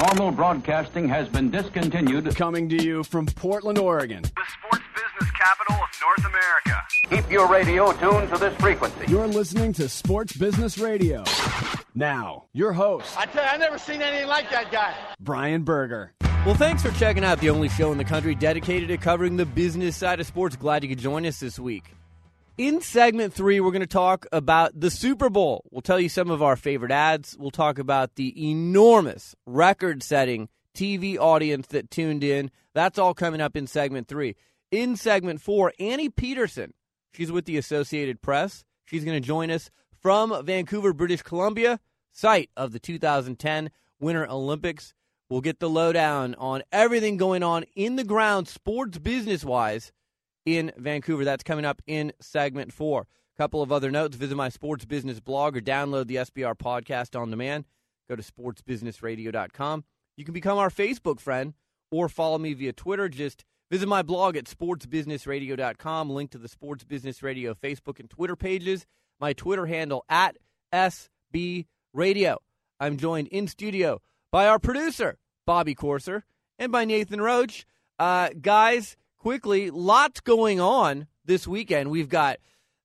Normal broadcasting has been discontinued. Coming to you from Portland, Oregon. The sports business capital of North America. Keep your radio tuned to this frequency. You're listening to Sports Business Radio. Now, your host, I tell you, I never seen anything like that guy. Brian Berger. Well, thanks for checking out the only show in the country dedicated to covering the business side of sports. Glad you could join us this week. In segment three, we're going to talk about the Super Bowl. We'll tell you some of our favorite ads. We'll talk about the enormous record setting TV audience that tuned in. That's all coming up in segment three. In segment four, Annie Peterson. She's with the Associated Press. She's going to join us from Vancouver, British Columbia, site of the 2010 Winter Olympics. We'll get the lowdown on everything going on in the ground, sports business wise, in Vancouver. That's coming up in segment four. A couple of other notes visit my sports business blog or download the SBR podcast on demand. Go to sportsbusinessradio.com. You can become our Facebook friend or follow me via Twitter. Just visit my blog at sportsbusinessradio.com. Link to the Sports Business Radio Facebook and Twitter pages. My Twitter handle at SB Radio. I'm joined in studio by our producer, Bobby Corser, and by Nathan Roach. Uh, guys, quickly, lots going on this weekend. We've got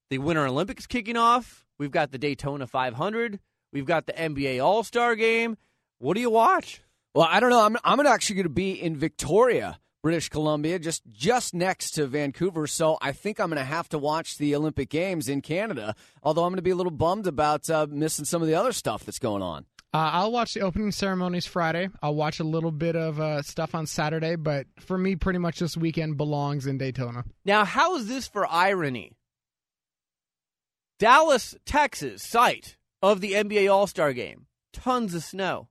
the Winter Olympics kicking off. We've got the Daytona 500. We've got the NBA All Star Game. What do you watch? Well, I don't know. I'm I'm actually going to be in Victoria, British Columbia, just just next to Vancouver. So I think I'm going to have to watch the Olympic Games in Canada. Although I'm going to be a little bummed about uh, missing some of the other stuff that's going on. Uh, I'll watch the opening ceremonies Friday. I'll watch a little bit of uh, stuff on Saturday, but for me, pretty much this weekend belongs in Daytona. Now, how is this for irony? Dallas, Texas, site of the NBA All Star Game. Tons of snow.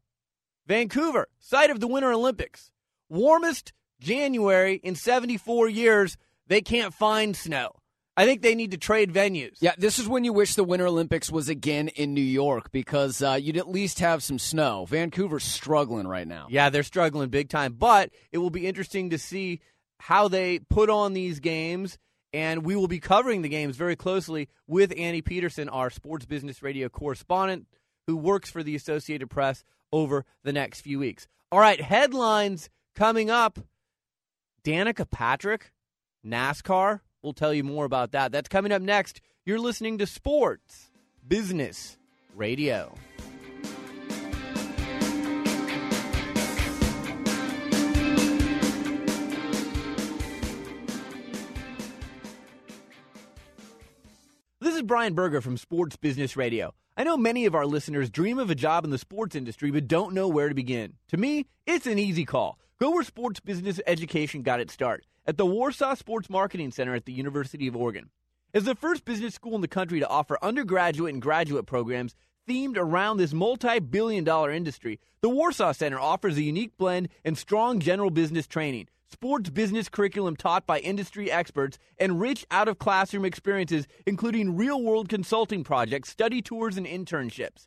Vancouver, site of the Winter Olympics. Warmest January in 74 years. They can't find snow. I think they need to trade venues. Yeah, this is when you wish the Winter Olympics was again in New York because uh, you'd at least have some snow. Vancouver's struggling right now. Yeah, they're struggling big time, but it will be interesting to see how they put on these games. And we will be covering the games very closely with Annie Peterson, our sports business radio correspondent who works for the Associated Press over the next few weeks. All right, headlines coming up. Danica Patrick, NASCAR. We'll tell you more about that. That's coming up next. You're listening to Sports Business Radio. This is Brian Berger from Sports Business Radio. I know many of our listeners dream of a job in the sports industry but don't know where to begin. To me, it's an easy call. Go where sports business education got its start at the Warsaw Sports Marketing Center at the University of Oregon. As the first business school in the country to offer undergraduate and graduate programs themed around this multi billion dollar industry, the Warsaw Center offers a unique blend and strong general business training, sports business curriculum taught by industry experts, and rich out of classroom experiences, including real world consulting projects, study tours, and internships.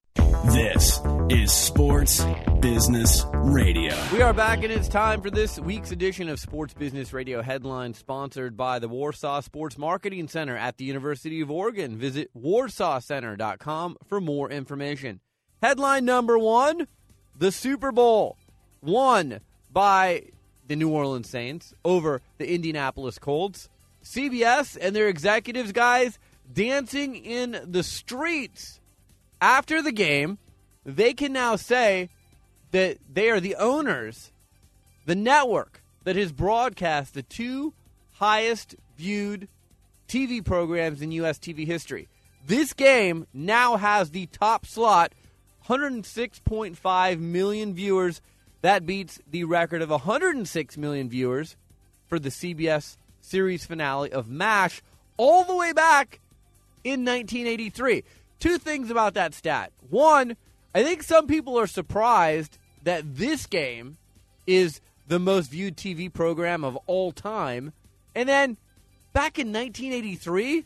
This is Sports Business Radio. We are back, and it's time for this week's edition of Sports Business Radio Headline, sponsored by the Warsaw Sports Marketing Center at the University of Oregon. Visit warsawcenter.com for more information. Headline number one The Super Bowl, won by the New Orleans Saints over the Indianapolis Colts. CBS and their executives, guys, dancing in the streets after the game. They can now say that they are the owners, the network that has broadcast the two highest viewed TV programs in U.S. TV history. This game now has the top slot 106.5 million viewers. That beats the record of 106 million viewers for the CBS series finale of MASH all the way back in 1983. Two things about that stat. One, I think some people are surprised that this game is the most viewed TV program of all time. And then back in 1983,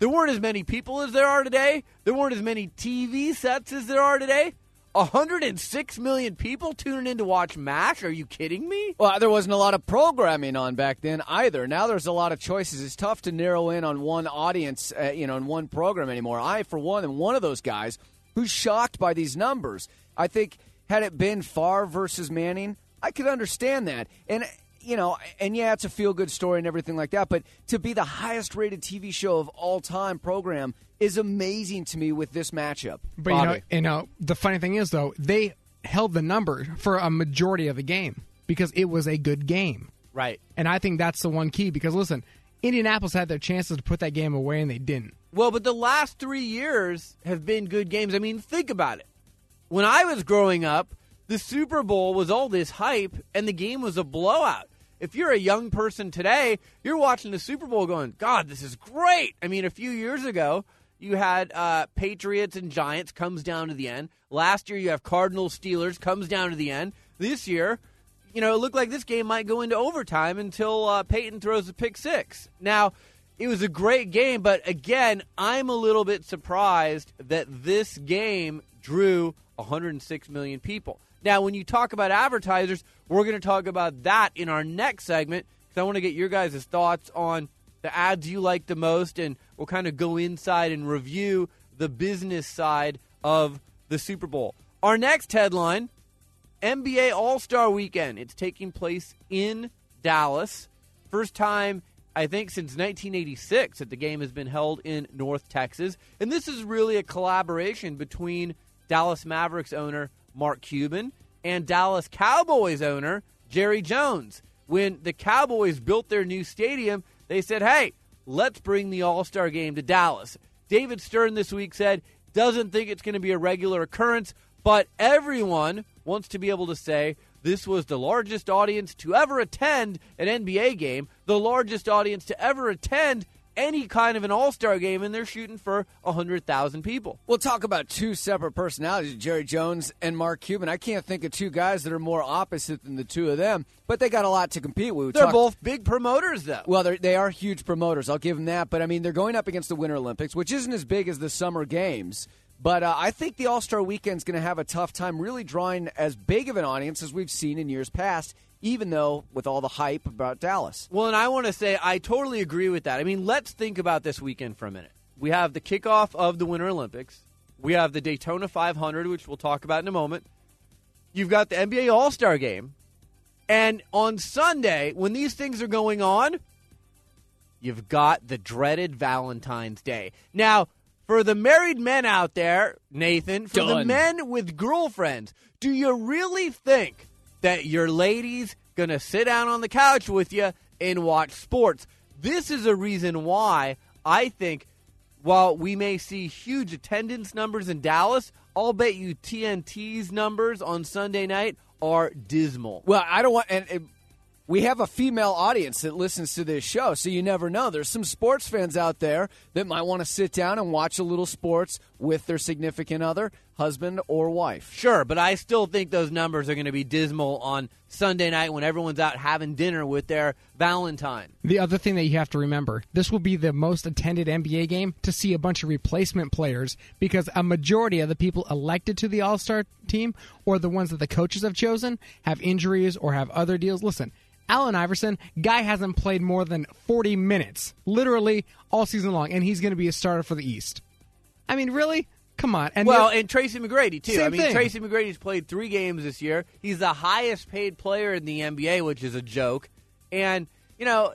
there weren't as many people as there are today. There weren't as many TV sets as there are today. 106 million people tuning in to watch MASH? Are you kidding me? Well, there wasn't a lot of programming on back then either. Now there's a lot of choices. It's tough to narrow in on one audience, uh, you know, in one program anymore. I, for one, am one of those guys who's shocked by these numbers. I think had it been Favre versus Manning, I could understand that. And you know, and yeah, it's a feel good story and everything like that, but to be the highest rated TV show of all time program is amazing to me with this matchup. But you know, you know, the funny thing is though, they held the number for a majority of the game because it was a good game. Right. And I think that's the one key because listen, Indianapolis had their chances to put that game away and they didn't. Well, but the last three years have been good games. I mean, think about it. When I was growing up, the Super Bowl was all this hype and the game was a blowout if you're a young person today, you're watching the Super Bowl going, God, this is great. I mean, a few years ago, you had uh, Patriots and Giants comes down to the end. Last year, you have Cardinals Steelers comes down to the end. This year, you know, it looked like this game might go into overtime until uh, Peyton throws a pick six. Now, it was a great game, but again, I'm a little bit surprised that this game drew 106 million people. Now, when you talk about advertisers, we're going to talk about that in our next segment because I want to get your guys' thoughts on the ads you like the most, and we'll kind of go inside and review the business side of the Super Bowl. Our next headline NBA All Star Weekend. It's taking place in Dallas. First time, I think, since 1986 that the game has been held in North Texas. And this is really a collaboration between Dallas Mavericks owner Mark Cuban, and Dallas Cowboys owner Jerry Jones. When the Cowboys built their new stadium, they said, hey, let's bring the All Star game to Dallas. David Stern this week said, doesn't think it's going to be a regular occurrence, but everyone wants to be able to say this was the largest audience to ever attend an NBA game, the largest audience to ever attend any kind of an All Star game, and they're shooting for hundred thousand people. We'll talk about two separate personalities, Jerry Jones and Mark Cuban. I can't think of two guys that are more opposite than the two of them, but they got a lot to compete with. We they're talk- both big promoters, though. Well, they are huge promoters. I'll give them that. But I mean, they're going up against the Winter Olympics, which isn't as big as the Summer Games. But uh, I think the All Star Weekend's going to have a tough time really drawing as big of an audience as we've seen in years past even though with all the hype about Dallas. Well, and I want to say I totally agree with that. I mean, let's think about this weekend for a minute. We have the kickoff of the Winter Olympics. We have the Daytona 500, which we'll talk about in a moment. You've got the NBA All Star game. And on Sunday, when these things are going on, you've got the dreaded Valentine's Day. Now, for the married men out there, Nathan, for Done. the men with girlfriends, do you really think that your lady's going to sit down on the couch with you and watch sports. This is a reason why I think while we may see huge attendance numbers in Dallas, I'll bet you TNT's numbers on Sunday night are dismal. Well, I don't want and, we have a female audience that listens to this show, so you never know. There's some sports fans out there that might want to sit down and watch a little sports with their significant other, husband, or wife. Sure, but I still think those numbers are going to be dismal on Sunday night when everyone's out having dinner with their Valentine. The other thing that you have to remember this will be the most attended NBA game to see a bunch of replacement players because a majority of the people elected to the All Star team or the ones that the coaches have chosen have injuries or have other deals. Listen, Allen Iverson, guy hasn't played more than 40 minutes, literally all season long, and he's going to be a starter for the East. I mean, really? Come on. And well, and Tracy McGrady too. I mean, thing. Tracy McGrady's played three games this year. He's the highest paid player in the NBA, which is a joke. And you know,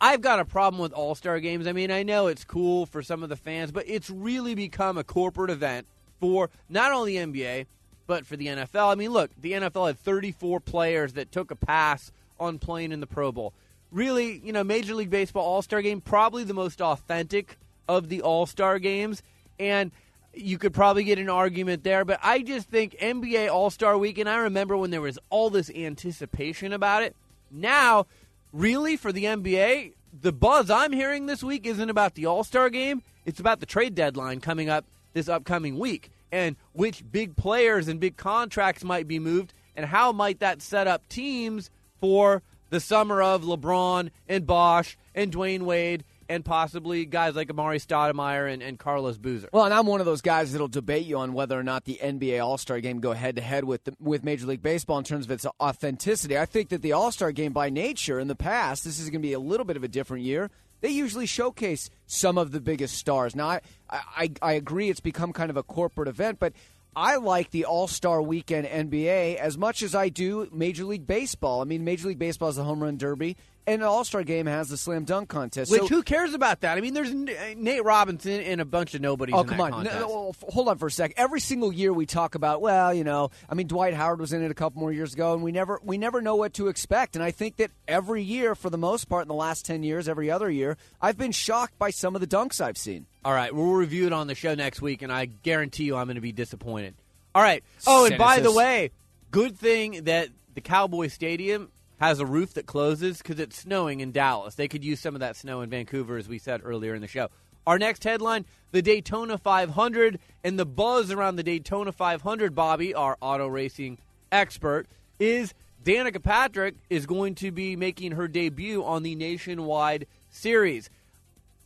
I've got a problem with All Star games. I mean, I know it's cool for some of the fans, but it's really become a corporate event for not only the NBA but for the NFL. I mean, look, the NFL had 34 players that took a pass on playing in the Pro Bowl. Really, you know, Major League Baseball All Star game, probably the most authentic of the All Star games. And you could probably get an argument there, but I just think NBA All Star Weekend, I remember when there was all this anticipation about it. Now, really, for the NBA, the buzz I'm hearing this week isn't about the All Star game, it's about the trade deadline coming up this upcoming week and which big players and big contracts might be moved and how might that set up teams for the summer of LeBron and Bosh and Dwyane Wade and possibly guys like Amar'e Stoudemire and, and Carlos Boozer. Well, and I'm one of those guys that'll debate you on whether or not the NBA All Star Game go head to head with the, with Major League Baseball in terms of its authenticity. I think that the All Star Game, by nature, in the past, this is going to be a little bit of a different year. They usually showcase some of the biggest stars. Now, I, I, I agree it's become kind of a corporate event, but I like the All Star Weekend NBA as much as I do Major League Baseball. I mean, Major League Baseball is the home run derby, and the All Star Game has the slam dunk contest. Which So- who cares about that? I mean, there's uh, Nate Robinson and a bunch of nobodies. Oh in come on! contest. No, hold on for a sec. Every single year we talk about, well, you know, I mean, Dwight Howard was in it a couple more years ago, and we never we never know what to expect. And I think that every year, for the most part, in the last ten years, every other year, I've been shocked by some of the dunks I've seen. All right, we'll review it on the show next week, and I guarantee you I'm going to be disappointed. All right. Oh, and by the way, good thing that the Cowboy Stadium has a roof that closes because it's snowing in Dallas. They could use some of that snow in Vancouver, as we said earlier in the show. Our next headline the Daytona 500 and the buzz around the Daytona 500, Bobby, our auto racing expert, is Danica Patrick is going to be making her debut on the Nationwide Series.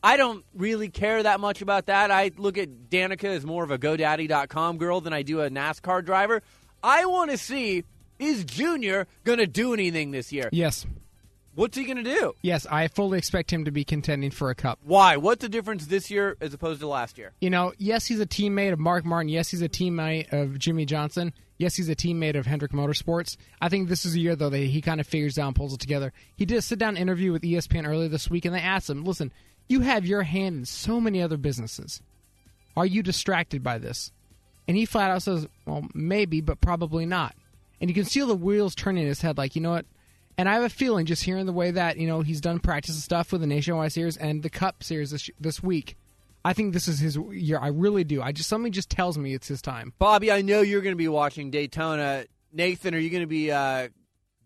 I don't really care that much about that. I look at Danica as more of a GoDaddy.com girl than I do a NASCAR driver. I want to see is Junior going to do anything this year? Yes. What's he going to do? Yes, I fully expect him to be contending for a cup. Why? What's the difference this year as opposed to last year? You know, yes, he's a teammate of Mark Martin. Yes, he's a teammate of Jimmie Johnson. Yes, he's a teammate of Hendrick Motorsports. I think this is a year, though, that he kind of figures out and pulls it together. He did a sit down interview with ESPN earlier this week, and they asked him, listen, you have your hand in so many other businesses. Are you distracted by this? And he flat out says, well, maybe, but probably not. And you can see the wheels turning in his head, like, you know what? And I have a feeling, just hearing the way that you know he's done practice and stuff with the Nationwide Series and the Cup Series this this week, I think this is his year. I really do. I just something just tells me it's his time. Bobby, I know you're going to be watching Daytona. Nathan, are you going to be uh,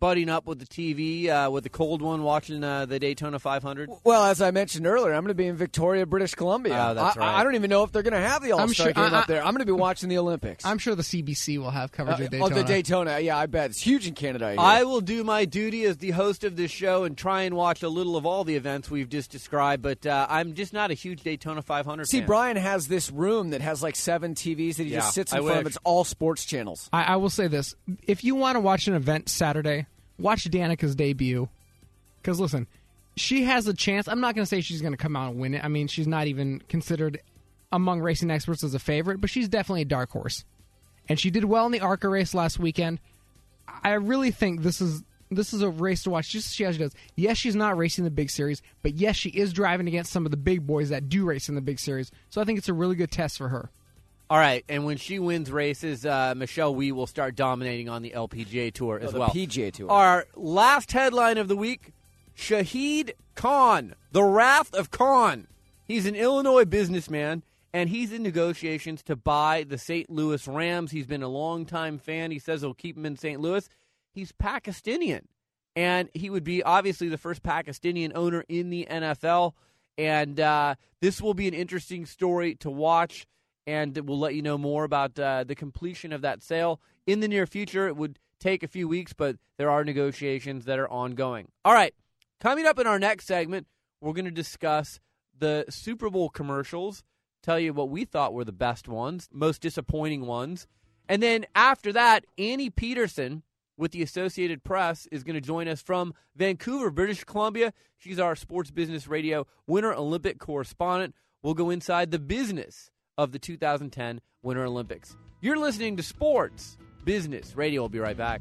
butting up with the TV uh, with the cold one watching uh, the Daytona 500? Well, as I mentioned earlier, I'm going to be in Victoria, British Columbia. Oh, that's I, right. I don't even know if they're going to have the All Star sure- Game I- up there. I'm going to be watching the Olympics. I'm sure the CBC will have coverage Uh, of Daytona. Oh, the Daytona. Yeah, I bet it's huge in Canada. I. I will do my duty as the host of this show and try and watch a little of all the events we've just described, but uh, I'm just not a huge Daytona 500 See, fan. Brian has this room that has like seven TVs that he Yeah, just sits in I front of. It's all sports channels. I, I will say this: if you want to watch an event Saturday, watch Danica's debut. Because listen, she has a chance. I'm not going to say she's going to come out and win it. I mean, she's not even considered among racing experts as a favorite, but she's definitely a dark horse. And she did well in the ARCA race last weekend. I really think this is this is a race to watch. Just as she as she does. Yes, she's not racing the big series, but yes, she is driving against some of the big boys that do race in the big series. So I think it's a really good test for her. All right, and when she wins races, uh, Michelle Wie will start dominating on the LPGA Tour as the well. PGA Tour. Our last headline of the week Shahid Khan, the wrath of Khan. He's an Illinois businessman, and he's in negotiations to buy the St. Louis Rams. He's been a longtime fan. He says he'll keep him in St. Louis. He's Pakistani, and he would be obviously the first Pakistani owner in the NFL. And uh, this will be an interesting story to watch, and we'll let you know more about uh, the completion of that sale in the near future. It would take a few weeks, but there are negotiations that are ongoing. All right, coming up in our next segment, we're going to discuss the Super Bowl commercials, tell you what we thought were the best ones, most disappointing ones. And then after that, Annie Peterson with the Associated Press is going to join us from Vancouver, British Columbia. She's our Sports Business Radio Winter Olympic correspondent. We'll go inside the business of the 2010 Winter Olympics. You're listening to Sports Business Radio. We'll be right back.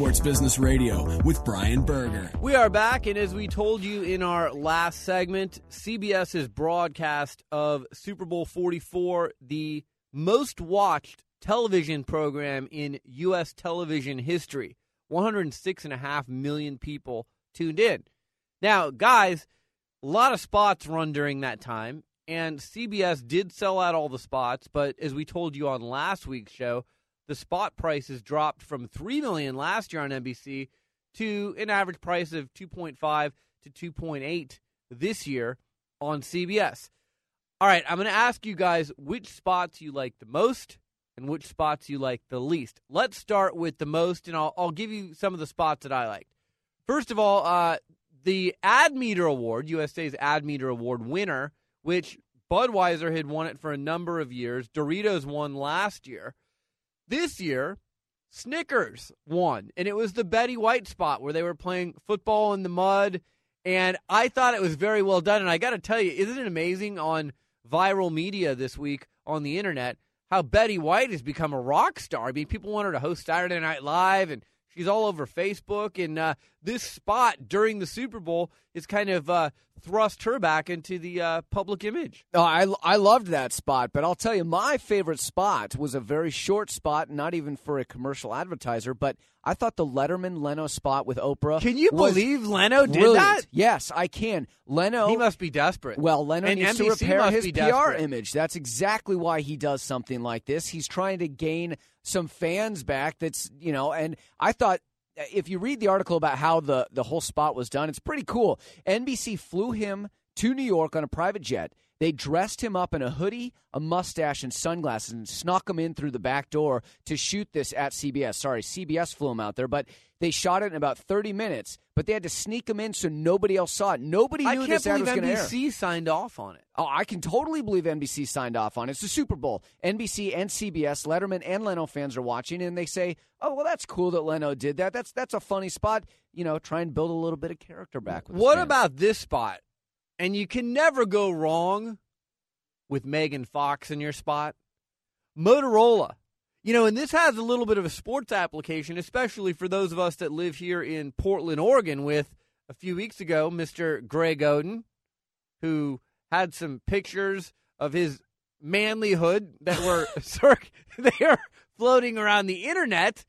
Sports Business Radio with Brian Berger. We are back, and as we told you in our last segment, CBS's broadcast of Super Bowl 44, the most watched television program in U.S. television history. 106.5 million people tuned in. Now, guys, a lot of spots run during that time, and CBS did sell out all the spots, but as we told you on last week's show, the spot prices dropped from 3 million last year on NBC to an average price of 2.5 to 2.8 this year on CBS. All right, I'm going to ask you guys which spots you like the most and which spots you like the least. Let's start with the most, and I'll, I'll give you some of the spots that I liked. First of all, uh, the Ad Meter Award, USA's Ad Meter Award winner, which Budweiser had won it for a number of years. Doritos won last year. This year, Snickers won, and it was the Betty White spot where they were playing football in the mud. And I thought it was very well done. And I got to tell you, isn't it amazing on viral media this week on the internet how Betty White has become a rock star? I mean, people want her to host Saturday Night Live, and she's all over Facebook. And uh, this spot during the Super Bowl is kind of uh, thrust her back into the uh, public image. Oh, I, I loved that spot, but I'll tell you, my favorite spot was a very short spot, not even for a commercial advertiser, but I thought the Letterman Leno spot with Oprah. Can you believe Leno did brilliant. that? Yes, I can. Leno. He must be desperate. Well, Leno And needs to repair his PR image. That's exactly why he does something like this. He's trying to gain some fans back. That's you know, and I thought if you read the article about how the the whole spot was done, it's pretty cool. NBC flew him to New York on a private jet. They dressed him up in a hoodie, a mustache, and sunglasses, and snuck him in through the back door to shoot this at CBS. Sorry, CBS flew him out there, but they shot it in about 30 minutes. But they had to sneak him in so nobody else saw it. Nobody knew this ad believe was going to air. NBC signed off on it. Oh, I can totally believe NBC signed off on it. It's the Super Bowl. NBC and CBS, Letterman and Leno fans are watching, and they say, "Oh, well, that's cool that Leno did that. That's that's a funny spot. You know, try and build a little bit of character back." With What about this spot? And you can never go wrong with Megan Fox in your spot. Motorola. You know, and this has a little bit of a sports application, especially for those of us that live here in Portland, Oregon, with a few weeks ago, Mr. Greg Oden, who had some pictures of his manlyhood that were they are floating around the internet.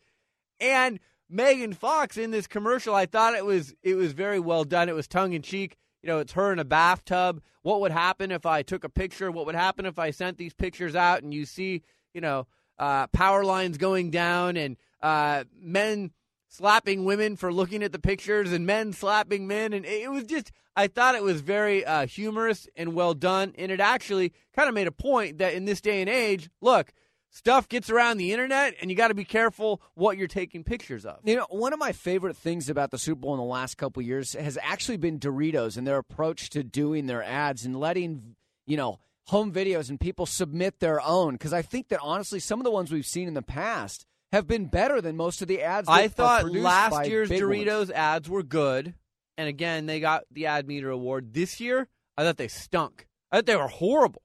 And Megan Fox in this commercial, I thought it was it was very well done. It was tongue in cheek. You know, it's her in a bathtub. What would happen if I took a picture? What would happen if I sent these pictures out and you see, you know, uh, power lines going down and uh, men slapping women for looking at the pictures and men slapping men and it was just I thought it was very uh, humorous and well done and it actually kind of made a point that in this day and age, look, stuff gets around the internet and you got to be careful what you're taking pictures of. You know, one of my favorite things about the Super Bowl in the last couple years has actually been Doritos and their approach to doing their ads and letting, you know, home videos and people submit their own. Because I think that honestly, some of the ones we've seen in the past have been better than most of the ads. I thought last year's Doritos ones. ads were good, and again they got the Ad Meter Award. This year, I thought they stunk. I thought they were horrible.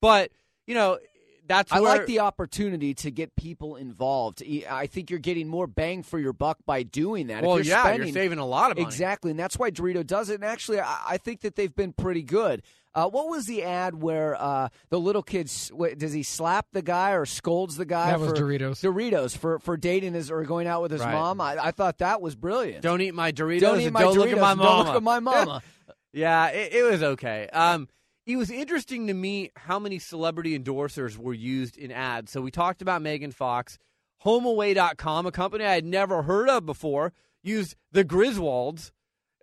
But you know, that's I where like the opportunity to get people involved. I think you're getting more bang for your buck by doing that. If well, you're yeah, spending, you're saving a lot of money. Exactly, and that's why Dorito does it. And actually, I, I think that they've been pretty good. Uh, what was the ad where uh, the little kid s- does he slap the guy or scolds the guy? That was for, Doritos. Doritos for for dating his or going out with his Right. mom. I, I thought that was brilliant. Don't eat my Doritos. Don't eat my don't Doritos. look at my and mama. Don't look at my mama. Yeah, it, it was okay. Um, it was interesting to me how many celebrity endorsers were used in ads. So we talked about Megan Fox. HomeAway.com, a company I had never heard of before, used the Griswolds.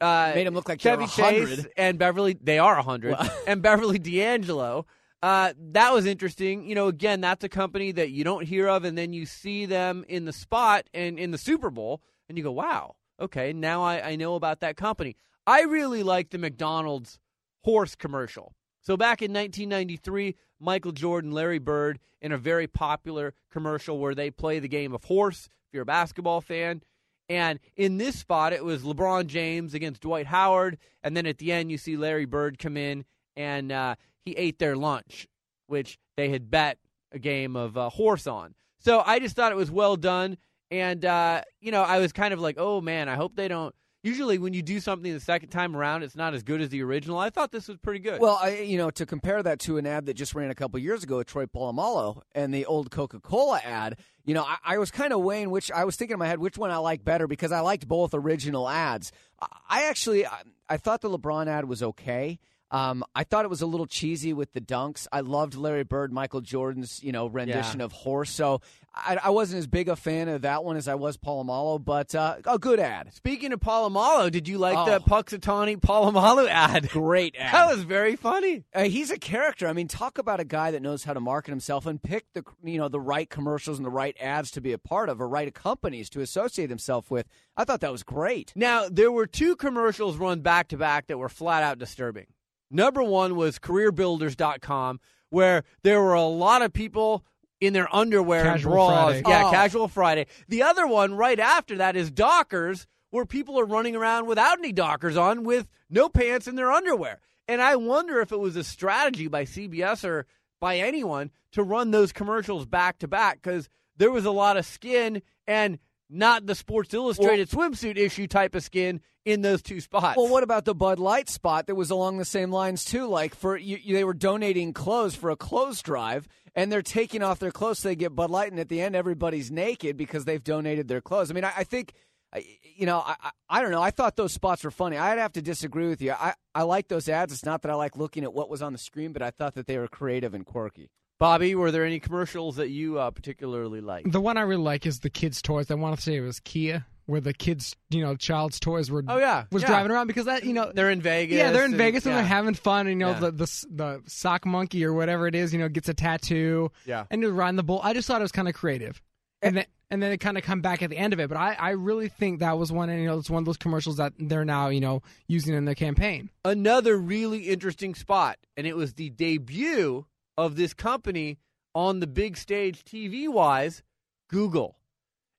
Uh, them look like Chevy Chase and Beverly. They are 100. and Beverly D'Angelo. Uh, that was interesting. You know, again, that's a company that you don't hear of, and then you see them in the spot and in the Super Bowl, and you go, wow, okay, now I, I know about that company. I really like the McDonald's horse commercial. So back in 1993, Michael Jordan, Larry Bird, in a very popular commercial where they play the game of horse, if you're a basketball fan. And in this spot, it was LeBron James against Dwight Howard. And then at the end, you see Larry Bird come in and uh, he ate their lunch, which they had bet a game of uh, horse on. So I just thought it was well done. And uh, you know, I was kind of like, oh man, I hope they don't. Usually, when you do something the second time around, it's not as good as the original. I thought this was pretty good. Well, I, you know, to compare that to an ad that just ran a couple years ago with Troy Polamalu and the old Coca Cola ad, you know, I, I was kind of weighing which I was thinking in my head which one I like better because I liked both original ads. I, I actually I, I thought the LeBron ad was okay. Um, I thought it was a little cheesy with the dunks. I loved Larry Bird, Michael Jordan's, you know, rendition Yeah. of "Horse." So I, I wasn't as big a fan of that one as I was Polamalu, but uh, a good ad. Speaking of Polamalu, did you like Oh. the Punxsutawney Polamalu ad? Great ad. That was very funny. Uh, he's a character. I mean, talk about a guy that knows how to market himself and pick the you know the right commercials and the right ads to be a part of, or right companies to associate himself with. I thought that was great. Now, there were two commercials run back to back that were flat out disturbing. Number one was careerbuilders.com, where there were a lot of people in their underwear Casual and bras. Friday. Yeah, Oh. casual Friday. The other one right after that is Dockers, where people are running around without any Dockers on with no pants in their underwear. And I wonder if it was a strategy by CBS or by anyone to run those commercials back to back because there was a lot of skin and not the Sports Illustrated swimsuit issue type of skin in those two spots. Well, what about the Bud Light spot that was along the same lines too? Like for you, they were donating clothes for a clothes drive, and they're taking off their clothes so they get Bud Light, and at the end everybody's naked because they've donated their clothes. I mean, I, I think. I- You know, I, I I don't know. I thought those spots were funny. I'd have to disagree with you. I, I like those ads. It's not that I like looking at what was on the screen, but I thought that they were creative and quirky. Bobby, were there any commercials that you uh, particularly liked? The one I really like is the kids' toys. I want to say it was Kia, where the kids, you know, child's toys were. Oh, yeah, was yeah. driving around because that, you know, They're in Vegas. yeah, they're in and- Vegas and yeah. they're having fun. And, you know, Yeah. the, the the sock monkey or whatever it is, you know, gets a tattoo. Yeah. and they're riding the bull. I just thought it was kind of creative, and then and then it kind of come back at the end of it. But I, I really think that was one. And you know, it's one of those commercials that they're now you know using in their campaign. another really interesting spot, and it was the debut of this company on the big stage TV wise, Google.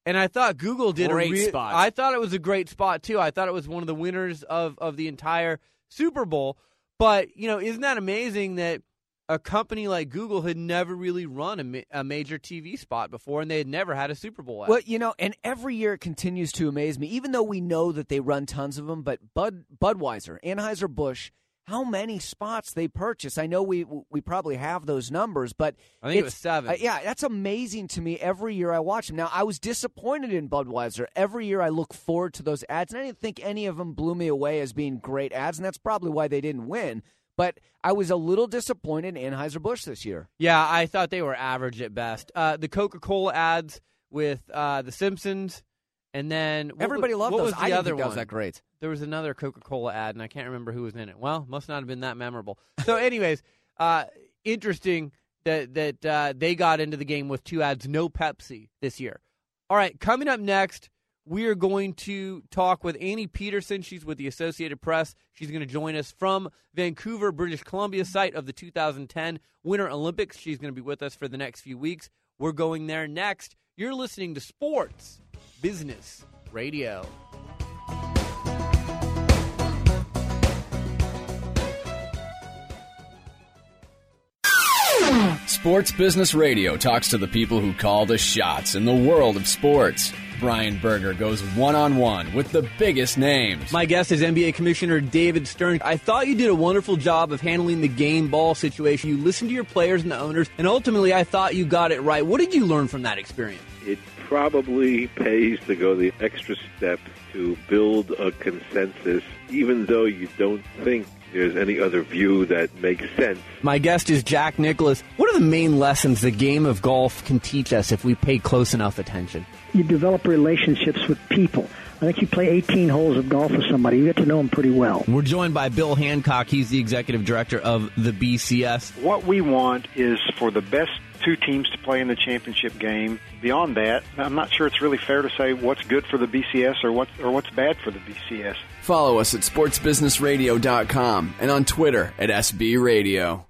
And I thought Google did Great a real spot. I thought it was a great spot too. I thought it was one of the winners of of the entire Super Bowl. But you know, isn't that amazing that a company like Google had never really run a, ma- a major TV spot before, and they had never had a Super Bowl. ad. Well, you know, and every year it continues to amaze me, even though we know that they run tons of them. But Bud Budweiser, Anheuser Busch, how many spots they purchased. I know we we probably have those numbers, but I think it was seven. uh, yeah, that's amazing to me. Every year I watch them. Now I was disappointed in Budweiser. Every year I look forward to those ads, and I didn't think any of them blew me away as being great ads, and that's probably why they didn't win. But I was a little disappointed in Anheuser Busch this year. Yeah, I thought they were average at best. Uh, the Coca Cola ads with uh, the Simpsons, and then what Everybody was, loved what those. Was the I didn't other think that one? was that great. There was another Coca Cola ad, and I can't remember who was in it. Well, must not have been that memorable. So, anyways, uh, interesting that that uh, they got into the game with two ads, no Pepsi this year. All right, coming up next, we are going to talk with Annie Peterson. She's with the Associated Press. She's going to join us from Vancouver, British Columbia, site of the 2010 Winter Olympics. She's going to be with us for the next few weeks. We're going there next. You're listening to Sports Business Radio. Sports Business Radio talks to the people who call the shots in the world of sports. Brian Berger goes one on one with the biggest names. My guest is NBA Commissioner David Stern. I thought you did a wonderful job of handling the game ball situation. You listened to your players and the owners, and ultimately, I thought you got it right. What did you learn from that experience? It probably pays to go the extra step to build a consensus, even though you don't think there's any other view that makes sense. My guest is Jack Nicklaus. What are the main lessons the game of golf can teach us if we pay close enough attention? you develop relationships with people. I think you play 18 holes of golf with somebody, you get to know them pretty well. We're joined by Bill Hancock. He's the executive director of the BCS. What we want is for the best two teams to play in the championship game. Beyond that, I'm not sure it's really fair to say what's good for the BCS or what's or what's bad for the BCS. Follow us at sportsbusinessradio.com and on Twitter at SB Radio.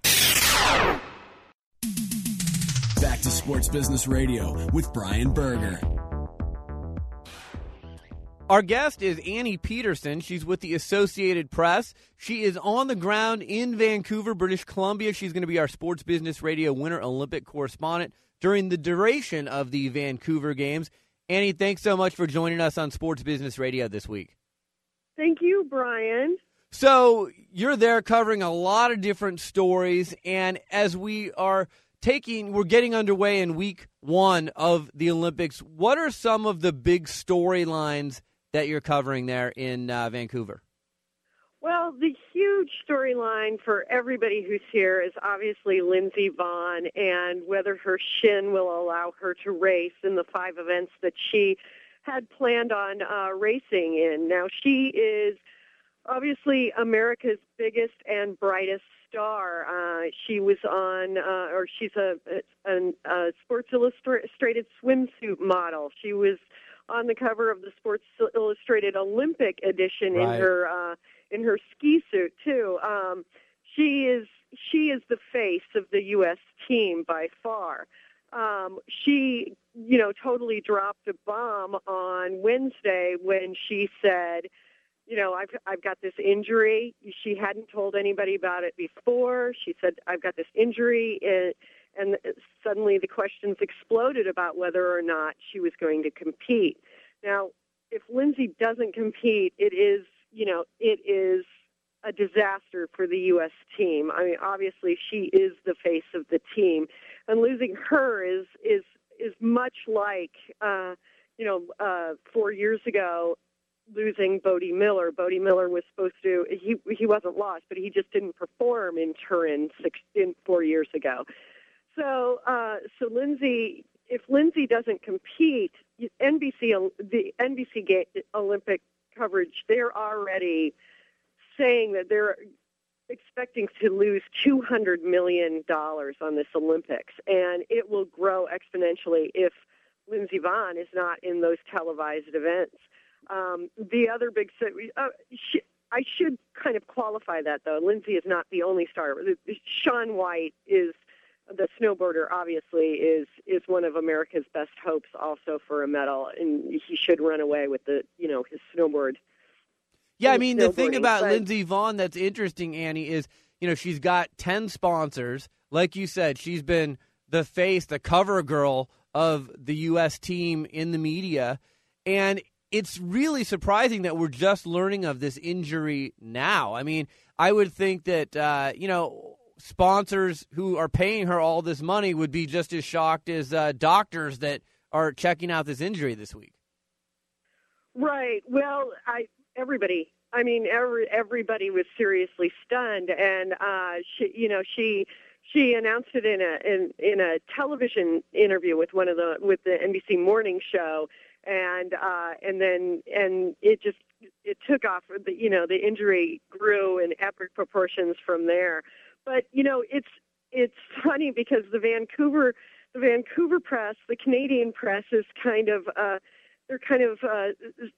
Back to Sports Business Radio with Brian Berger. Our guest is Annie Peterson. She's with the Associated Press. She is on the ground in Vancouver, British Columbia. She's going to be our Sports Business Radio Winter Olympic correspondent during the duration of the Vancouver Games. Annie, thanks so much for joining us on Sports Business Radio this week. Thank you, Brian. So you're there covering a lot of different stories, and as we are taking, we're getting underway in week one of the Olympics. What are some of the big storylines that you're covering there in uh, Vancouver? Well, the huge storyline for everybody who's here is obviously Lindsey Vonn and whether her shin will allow her to race in the five events that she had planned on uh, racing in. Now, she is obviously America's biggest and brightest star. Uh, she was on, uh, or she's a, a, a Sports Illustrated swimsuit model. She was on the cover of the Sports Illustrated Olympic edition Right. in her uh, in her ski suit too. Um, she is she is the face of the U.S. team by far. Um, she, you know, totally dropped a bomb on Wednesday when she said, you know, I've I've got this injury. She hadn't told anybody about it before. She said, I've got this injury, and, and suddenly the questions exploded about whether or not she was going to compete. Now, if Lindsey doesn't compete, it is, you know, it is a disaster for the U.S. team. I mean, obviously, she is the face of the team, and losing her is is is much like, uh, you know, uh, four years ago losing Bode Miller. Bode Miller was supposed to he he wasn't lost, but he just didn't perform in Turin six in four years ago. So uh, so Lindsey, if Lindsey doesn't compete, NBC the NBC Olympic coverage they're already saying that they're expecting to lose two hundred million dollars on this Olympics, and it will grow exponentially if Lindsey Vonn is not in those televised events. Um, the other big, uh, I should kind of qualify that though. Lindsey is not the only star. Shaun White is the snowboarder. Obviously, is is one of America's best hopes, also for a medal, and he should run away with the you know his snowboard. Yeah, I mean the thing about but- Lindsey Vonn that's interesting, Annie, is you know she's got ten sponsors. Like you said, she's been the face, the cover girl of the U.S. team in the media, and it's really surprising that we're just learning of this injury now. I mean, I would think that uh, you know sponsors who are paying her all this money would be just as shocked as uh, doctors that are checking out this injury this week. Right. Well, I everybody. I mean, every everybody was seriously stunned, and uh, she, you know, she she announced it in a in in a television interview with one of the with the NBC morning show, and uh, and then and it just it took off. You know, the injury grew in epic proportions from there. But you know, it's it's funny because the Vancouver the Vancouver press, the Canadian press, is kind of. Uh, they're kind of uh,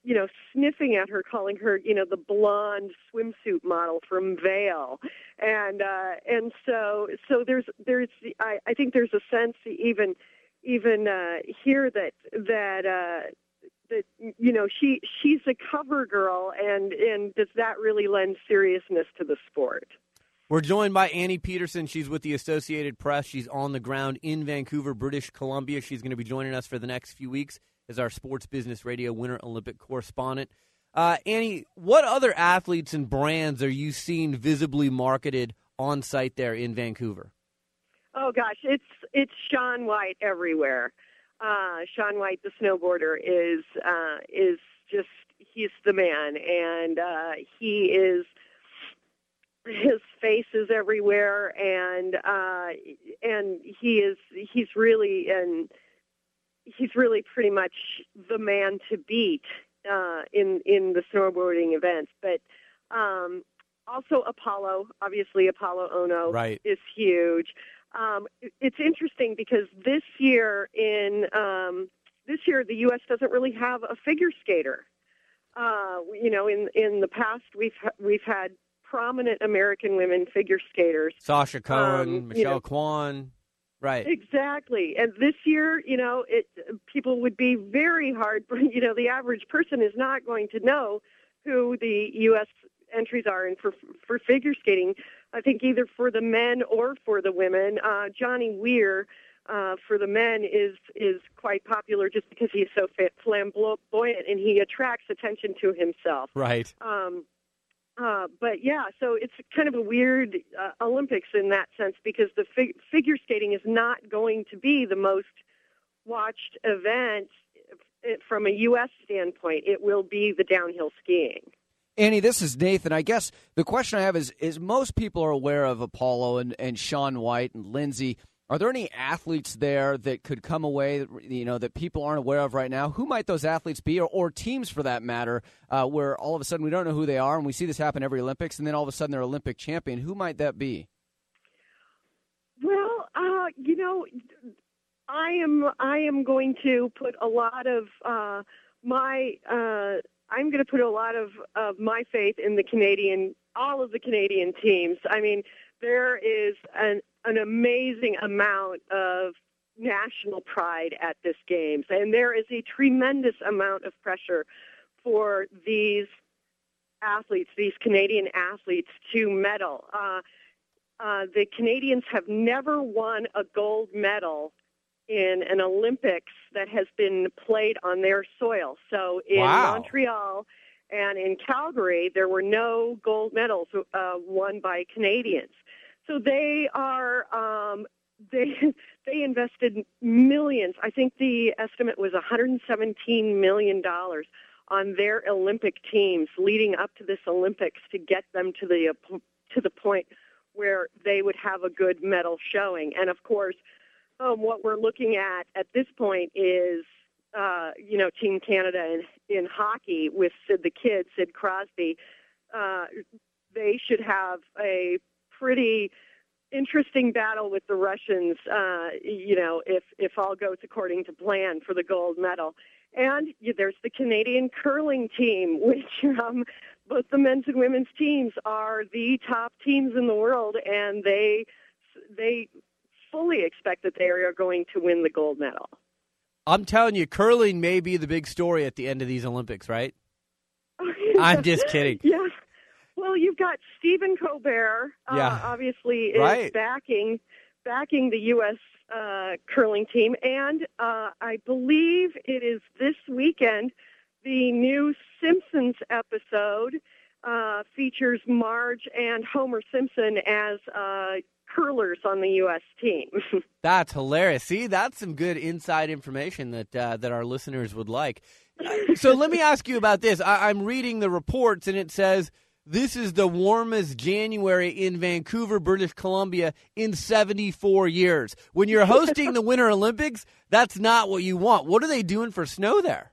you know sniffing at her, calling her you know the blonde swimsuit model from Vail, and uh, and so so there's there's I, I think there's a sense even even uh, here that that uh, that you know she she's a cover girl, and and does that really lend seriousness to the sport? We're joined by Annie Peterson. She's with the Associated Press. She's on the ground in Vancouver, British Columbia. She's going to be joining us for the next few weeks as our Sports Business Radio Winter Olympic correspondent. Uh, Annie, what other athletes and brands are you seeing visibly marketed on site there in Vancouver? Oh gosh, it's it's Shaun White everywhere. Uh, Shaun White, the snowboarder, is uh, is just he's the man, and uh, he is his face is everywhere, and uh, and he is he's really and he's really pretty much the man to beat uh, in in the snowboarding events. But um, also Apolo, obviously Apolo Ohno Right. is huge. Um, it's interesting because this year in um, this year the U.S. doesn't really have a figure skater. Uh, you know, in in the past we've we've had prominent American women figure skaters. Sasha Cohen, Um, you Michelle know- Kwan. Right. Exactly. And this year, you know, it people would be very hard. You know, the average person is not going to know who the U.S. entries are in for for figure skating. I think either for the men or for the women. Uh, Johnny Weir, uh, for the men is is quite popular just because he's so flamboyant and he attracts attention to himself. Right. Um, uh, but yeah, so it's kind of a weird uh, Olympics in that sense because the fig- figure skating is not going to be the most watched event uh, from a U.S. standpoint. It will be the downhill skiing. Annie, this is Nathan. I guess the question I have is: is most people are aware of Apolo and, and Shaun White and Lindsey. Are there any athletes there that could come away, you know, that people aren't aware of right now? Who might those athletes be, or, or teams for that matter, uh, where all of a sudden we don't know who they are, and we see this happen every Olympics, and then all of a sudden they're Olympic champion? Who might that be? Well, uh, you know, I am I am going to put a lot of uh, my uh, I'm going to put a lot of, of my faith in the Canadian all of the Canadian teams. I mean, there is an an amazing amount of national pride at this games, and there is a tremendous amount of pressure for these athletes, these Canadian athletes, to medal. Uh, uh, the Canadians have never won a gold medal in an Olympics that has been played on their soil. So in Wow. Montreal and in Calgary, there were no gold medals uh, won by Canadians. So they are um, they they invested millions. I think the estimate was 117 million dollars on their Olympic teams leading up to this Olympics to get them to the to the point where they would have a good medal showing. And of course, um, what we're looking at at this point is, uh, you know, Team Canada in, in hockey with Sid the Kid, Sid Crosby. Uh, they should have a pretty interesting battle with the Russians, uh, you know, if, if all goes according to plan for the gold medal. And there's the Canadian curling team, which um, both the men's and women's teams are the top teams in the world, and they they fully expect that they are going to win the gold medal. I'm telling you, curling may be the big story at the end of these Olympics, right? I'm just kidding. Yeah. Well, you've got Stephen Colbert, uh, Yeah. obviously is Right. backing backing the U.S. Uh, curling team, and uh, I believe it is this weekend. The new Simpsons episode uh, features Marge and Homer Simpson as uh, curlers on the U.S. team. That's hilarious. See, that's some good inside information that uh, that our listeners would like. So let me ask you about this. I- I'm reading the reports, and it says this is the warmest January in Vancouver, British Columbia, in 74 years. When you're hosting the Winter Olympics, that's not what you want. What are they doing for snow there?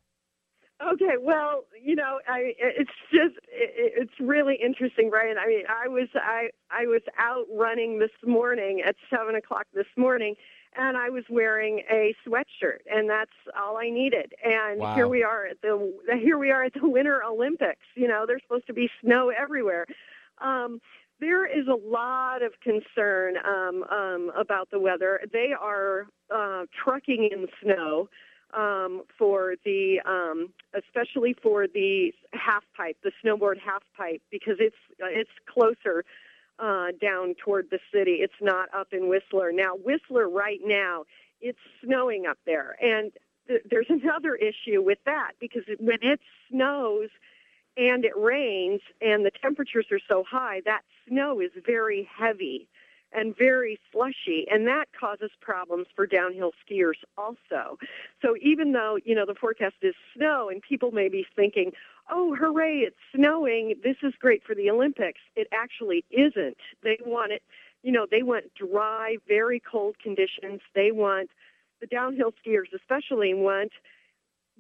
Okay, well, you know, I it's just it, it's really interesting, Brian. I mean, I was I I was out running this morning at seven o'clock this morning, and I was wearing a sweatshirt, and that's all I needed. And Wow. here we are at the here we are at the Winter Olympics. You know, there's supposed to be snow everywhere. Um, there is a lot of concern um, um, about the weather. They are uh, trucking in snow um, for the, um, especially for the half pipe, the snowboard half pipe, because it's it's closer uh, down toward the city. It's not up in Whistler now. Whistler right now, it's snowing up there, and th- there's another issue with that because when it snows and it rains and the temperatures are so high, that snow is very heavy and very slushy, and that causes problems for downhill skiers also. So even though, you know, the forecast is snow and people may be thinking, oh, hooray, it's snowing, this is great for the Olympics, it actually isn't. They want it, you know, they want dry, very cold conditions. They want, the downhill skiers especially want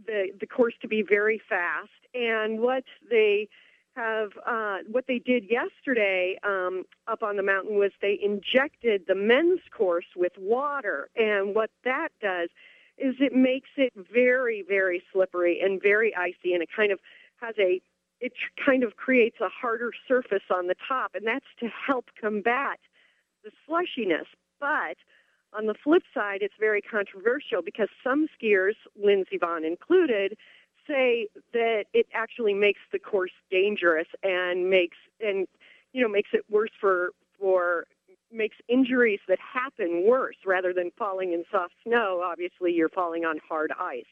the the course to be very fast. And what they have, uh, what they did yesterday um, up on the mountain was they injected the men's course with water, and what that does is it makes it very very slippery and very icy, and it kind of has a it kind of creates a harder surface on the top, and that's to help combat the slushiness. But on the flip side, it's very controversial because some skiers, Lindsey Vonn included, say that it actually makes the course dangerous and makes and you know makes it worse for for makes injuries that happen worse rather than falling in soft snow. Obviously, you're falling on hard ice.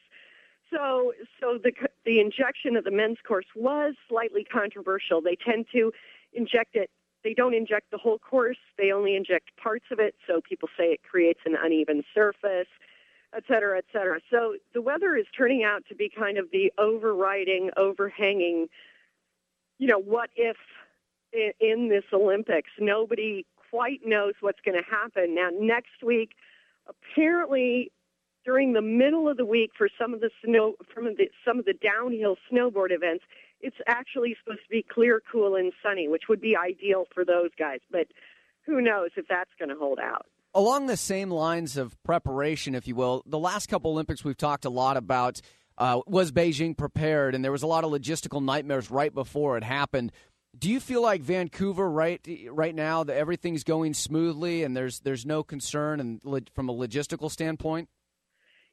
So, so the the injection of the men's course was slightly controversial. They tend to inject it. They don't inject the whole course. They only inject parts of it. So people say it creates an uneven surface, et cetera, et cetera. So the weather is turning out to be kind of the overriding, overhanging. You know, what if in, in this Olympics nobody quite knows what's going to happen. Now, next week, apparently, during the middle of the week for some of the snow, from the, some of the downhill snowboard events, it's actually supposed to be clear, cool, and sunny, which would be ideal for those guys. But who knows if that's going to hold out. Along the same lines of preparation, if you will, the last couple Olympics we've talked a lot about uh, was Beijing prepared, and there was a lot of logistical nightmares right before it happened. Do you feel like Vancouver right right now that everything's going smoothly and there's there's no concern and from a logistical standpoint?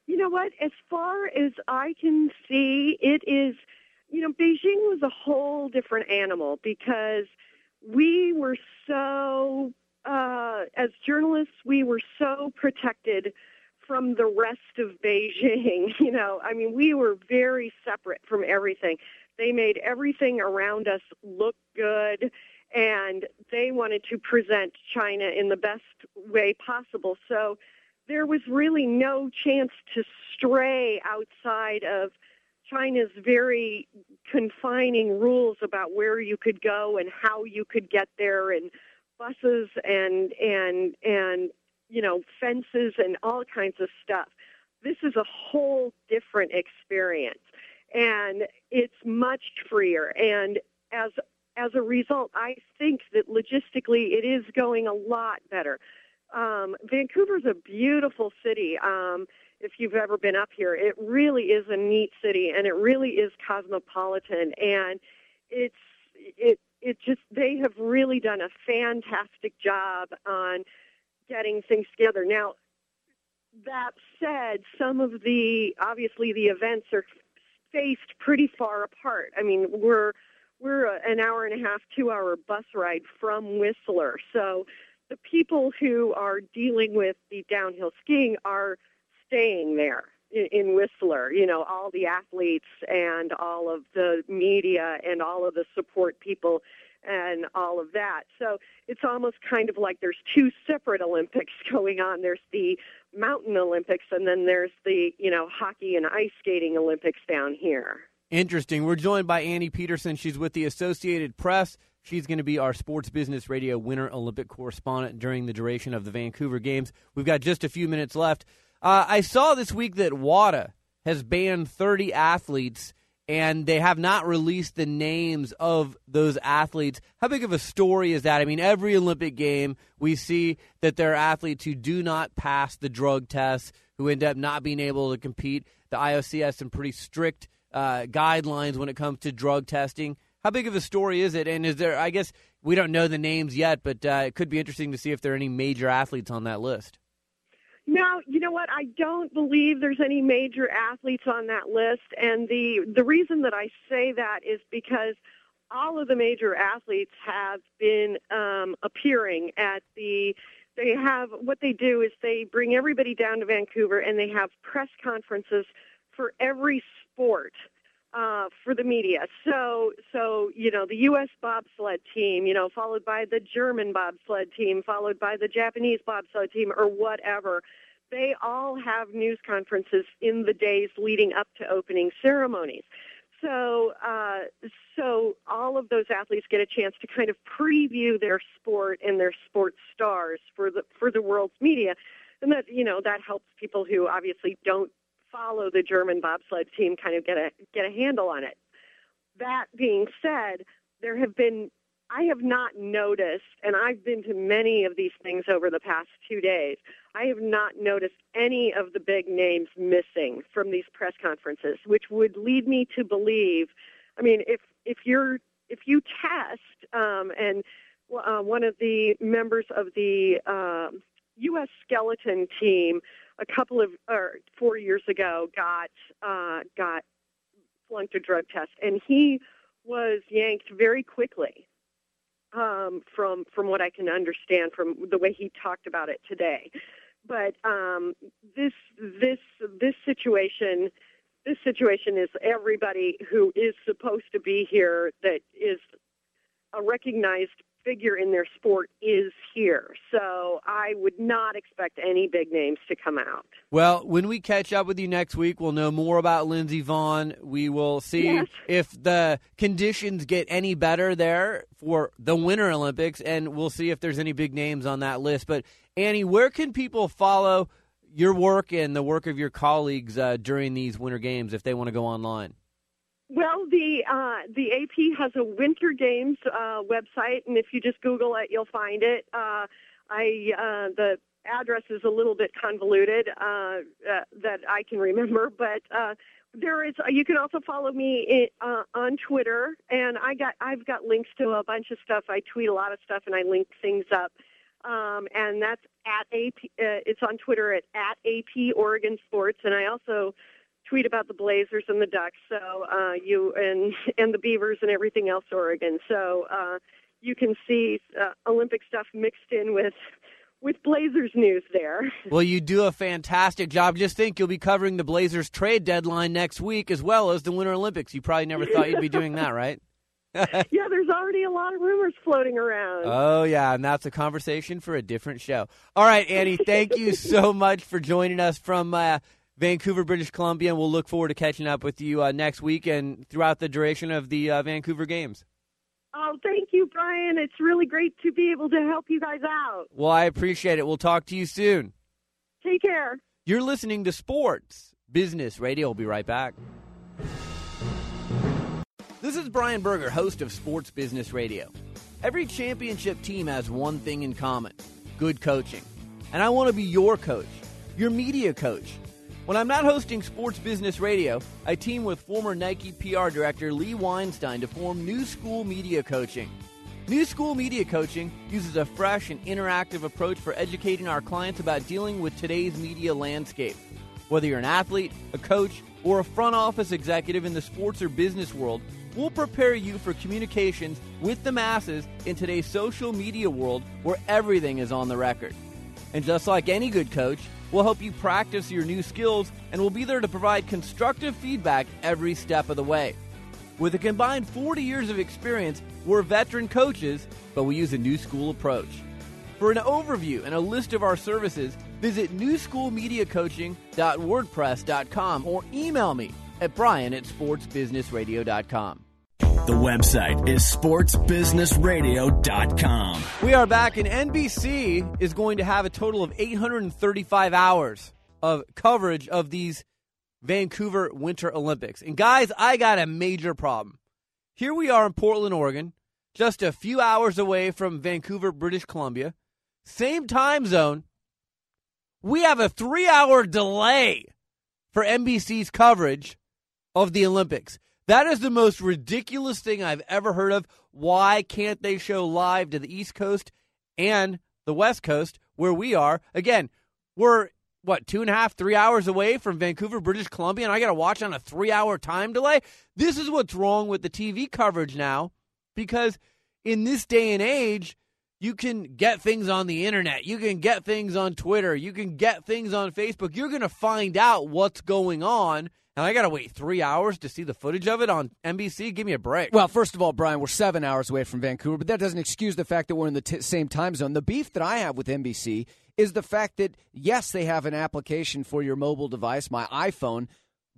You know what? As far as I can see, it is. You know, Beijing was a whole different animal because we were so, uh, as journalists, we were so protected from the rest of Beijing. You know, I mean, we were very separate from everything. They made everything around us look good and they wanted to present China in the best way possible. So there was really no chance to stray outside of China's very confining rules about where you could go and how you could get there and buses and and and you know fences and all kinds of stuff. This is a whole different experience and it's much freer. And as as a result, I think that logistically it is going a lot better. Um, Vancouver's a beautiful city. Um, if you've ever been up here, it really is a neat city, and it really is cosmopolitan. And it's it it just they have really done a fantastic job on getting things together. Now, that said, some of the obviously the events are spaced pretty far apart. I mean, we're we're an hour and a half, two hour bus ride from Whistler. So the people who are dealing with the downhill skiing are staying there in, Whistler. You know, all the athletes and all of the media and all of the support people and all of that. So it's almost kind of like there's two separate Olympics going on. There's the mountain Olympics, and then there's the you know hockey and ice skating Olympics down here. Interesting. We're joined by Annie Peterson. She's with the Associated Press. She's going to be our Sports Business Radio Winter Olympic correspondent during the duration of the Vancouver Games. We've got just a few minutes left. Uh, I saw this week that WADA has banned 30 athletes and they have not released the names of those athletes. How big of a story is that? I mean, every Olympic game, we see that there are athletes who do not pass the drug tests, who end up not being able to compete. The IOC has some pretty strict uh, guidelines when it comes to drug testing. How big of a story is it? And is there, I guess, we don't know the names yet, but uh, it could be interesting to see if there are any major athletes on that list. No, you know what? I don't believe there's any major athletes on that list, and the the reason that I say that is because all of the major athletes have been um, appearing at the. They have what they do is they bring everybody down to Vancouver and they have press conferences for every sport uh, for the media. So, so you know, the U.S. bobsled team, you know, followed by the German bobsled team, followed by the Japanese bobsled team, or whatever. They all have news conferences in the days leading up to opening ceremonies. So, uh, so all of those athletes get a chance to kind of preview their sport and their sports stars for the for the world's media, and that you know that helps people who obviously don't follow the German bobsled team kind of get a get a handle on it. That being said, there have been I have not noticed, and I've been to many of these things over the past two days. I have not noticed any of the big names missing from these press conferences, which would lead me to believe. I mean, if if you're if you test, um, and uh, one of the members of the uh, U.S. skeleton team a couple of or four years ago got uh, got flunked a drug test, and he was yanked very quickly. um, from from what I can understand from the way he talked about it today. But um, this this this situation this situation is everybody who is supposed to be here that is a recognized figure in their sport is here. So I would not expect any big names to come out. Well, when we catch up with you next week, we'll know more about Lindsey Vonn. We will see Yes. if the conditions get any better there for the Winter Olympics, and we'll see if there's any big names on that list. But, Annie, where can people follow your work and the work of your colleagues uh, during these Winter Games if they want to go online? Well, the uh, the AP has a Winter Games uh, website, and if you just Google it, you'll find it. Uh, I uh, the address is a little bit convoluted uh, uh, that I can remember, but uh, there is. You can also follow me i uh, on Twitter, and I got I've got links to a bunch of stuff. I tweet a lot of stuff, and I link things up. Um, and that's at AP. Uh, it's on Twitter at at AP Oregon Sports, and I also tweet about the Blazers and the Ducks. So uh, you and and the Beavers and everything else Oregon. So uh, you can see uh, Olympic stuff mixed in with with Blazers news there. Well, you do a fantastic job. Just think you'll be covering the Blazers trade deadline next week as well as the Winter Olympics. You probably never thought you'd be doing that, right? yeah, there's already a lot of rumors floating around. Oh, yeah, and that's a conversation for a different show. All right, Annie, thank you so much for joining us from uh, Vancouver, British Columbia, and we'll look forward to catching up with you uh, next week and throughout the duration of the uh, Vancouver Games. Oh, thank you, Brian. It's really great to be able to help you guys out. Well, I appreciate it. We'll talk to you soon. Take care. You're listening to Sports Business Radio. We'll be right back. This is Brian Berger, host of Sports Business Radio. Every championship team has one thing in common good coaching. And I want to be your coach, your media coach. When I'm not hosting Sports Business Radio, I team with former Nike PR director Lee Weinstein to form New School Media Coaching. New School Media Coaching uses a fresh and interactive approach for educating our clients about dealing with today's media landscape. Whether you're an athlete, a coach, or a front office executive in the sports or business world, we'll prepare you for communications with the masses in today's social media world where everything is on the record. And just like any good coach, we'll help you practice your new skills and we'll be there to provide constructive feedback every step of the way. With a combined 40 years of experience, we're veteran coaches, but we use a new school approach. For an overview and a list of our services, visit newschoolmediacoaching.wordpress.com or email me at brian at sportsbusinessradio.com. The website is sportsbusinessradio.com. We are back, and NBC is going to have a total of 835 hours of coverage of these Vancouver Winter Olympics. And guys, I got a major problem. Here we are in Portland, Oregon, just a few hours away from Vancouver, British Columbia, same time zone. We have a three hour delay for NBC's coverage of the Olympics. That is the most ridiculous thing I've ever heard of. Why can't they show live to the East Coast and the West Coast where we are? Again, we're what two and a half, three hours away from Vancouver, British Columbia, and I got to watch on a three-hour time delay. This is what's wrong with the TV coverage now, because in this day and age, you can get things on the internet, you can get things on Twitter, you can get things on Facebook. You're going to find out what's going on. And I got to wait three hours to see the footage of it on NBC. Give me a break. Well, first of all, Brian, we're seven hours away from Vancouver, but that doesn't excuse the fact that we're in the t- same time zone. The beef that I have with NBC is the fact that, yes, they have an application for your mobile device, my iPhone,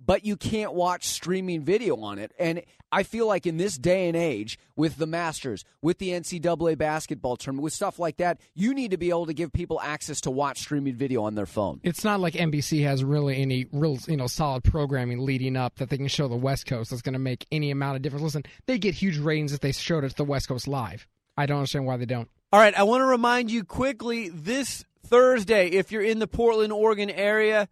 but you can't watch streaming video on it. And I feel like in this day and age, with the Masters, with the NCAA basketball tournament, with stuff like that, you need to be able to give people access to watch streaming video on their phone. It's not like NBC has really any real, you know, solid programming leading up that they can show the West Coast that's going to make any amount of difference. Listen, they get huge ratings if they showed it to the West Coast live. I don't understand why they don't. All right, I want to remind you quickly this Thursday, if you're in the Portland, Oregon area,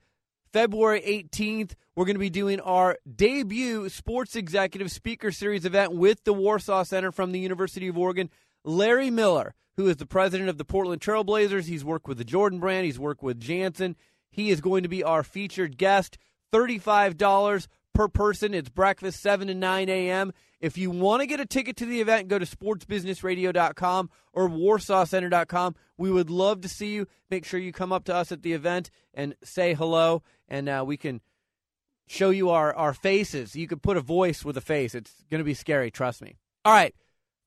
February 18th, we're going to be doing our debut Sports Executive Speaker Series event with the Warsaw Center from the University of Oregon. Larry Miller, who is the president of the Portland Trailblazers, he's worked with the Jordan brand, he's worked with Jantzen. He is going to be our featured guest. $35 per person. It's breakfast, 7 to 9 a.m. If you want to get a ticket to the event, go to sportsbusinessradio.com or warsawcenter.com. We would love to see you. Make sure you come up to us at the event and say hello, and uh, we can show you our, our faces. You can put a voice with a face. It's going to be scary, trust me. All right.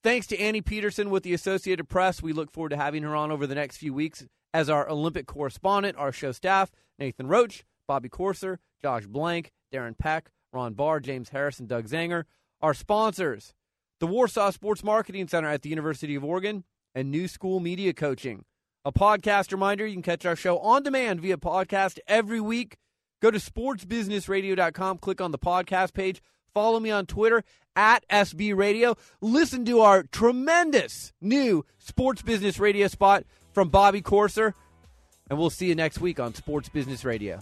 Thanks to Annie Peterson with the Associated Press. We look forward to having her on over the next few weeks as our Olympic correspondent, our show staff, Nathan Roach, Bobby Corser, Josh Blank, Darren Peck, Ron Barr, James Harris, and Doug Zanger. Our sponsors, the Warsaw Sports Marketing Center at the University of Oregon and New School Media Coaching. A podcast reminder you can catch our show on demand via podcast every week. Go to sportsbusinessradio.com, click on the podcast page, follow me on Twitter at SB Radio. Listen to our tremendous new sports business radio spot from Bobby Corser. And we'll see you next week on Sports Business Radio.